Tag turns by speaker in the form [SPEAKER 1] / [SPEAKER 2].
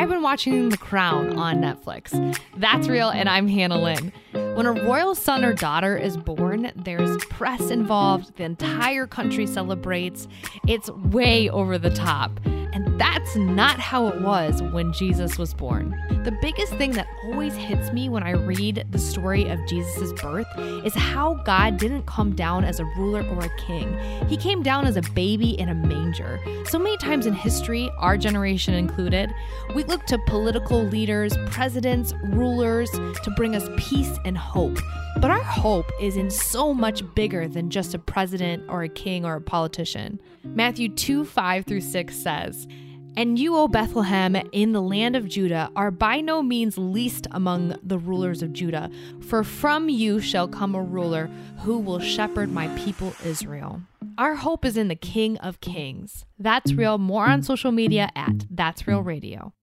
[SPEAKER 1] I've been watching The Crown on Netflix. That's real, and I'm Hannah Lynn. When a royal son or daughter is born, there's press involved, the entire country celebrates. It's way over the top. That's not how it was when Jesus was born. The biggest thing that always hits me when I read the story of Jesus' birth is how God didn't come down as a ruler or a king. He came down as a baby in a manger. So many times in history, our generation included, we look to political leaders, presidents, rulers to bring us peace and hope. But our hope is in so much bigger than just a president or a king or a politician. Matthew 2 5 through 6 says, and you, O Bethlehem, in the land of Judah, are by no means least among the rulers of Judah, for from you shall come a ruler who will shepherd my people Israel. Our hope is in the King of Kings. That's real. More on social media at That's Real Radio.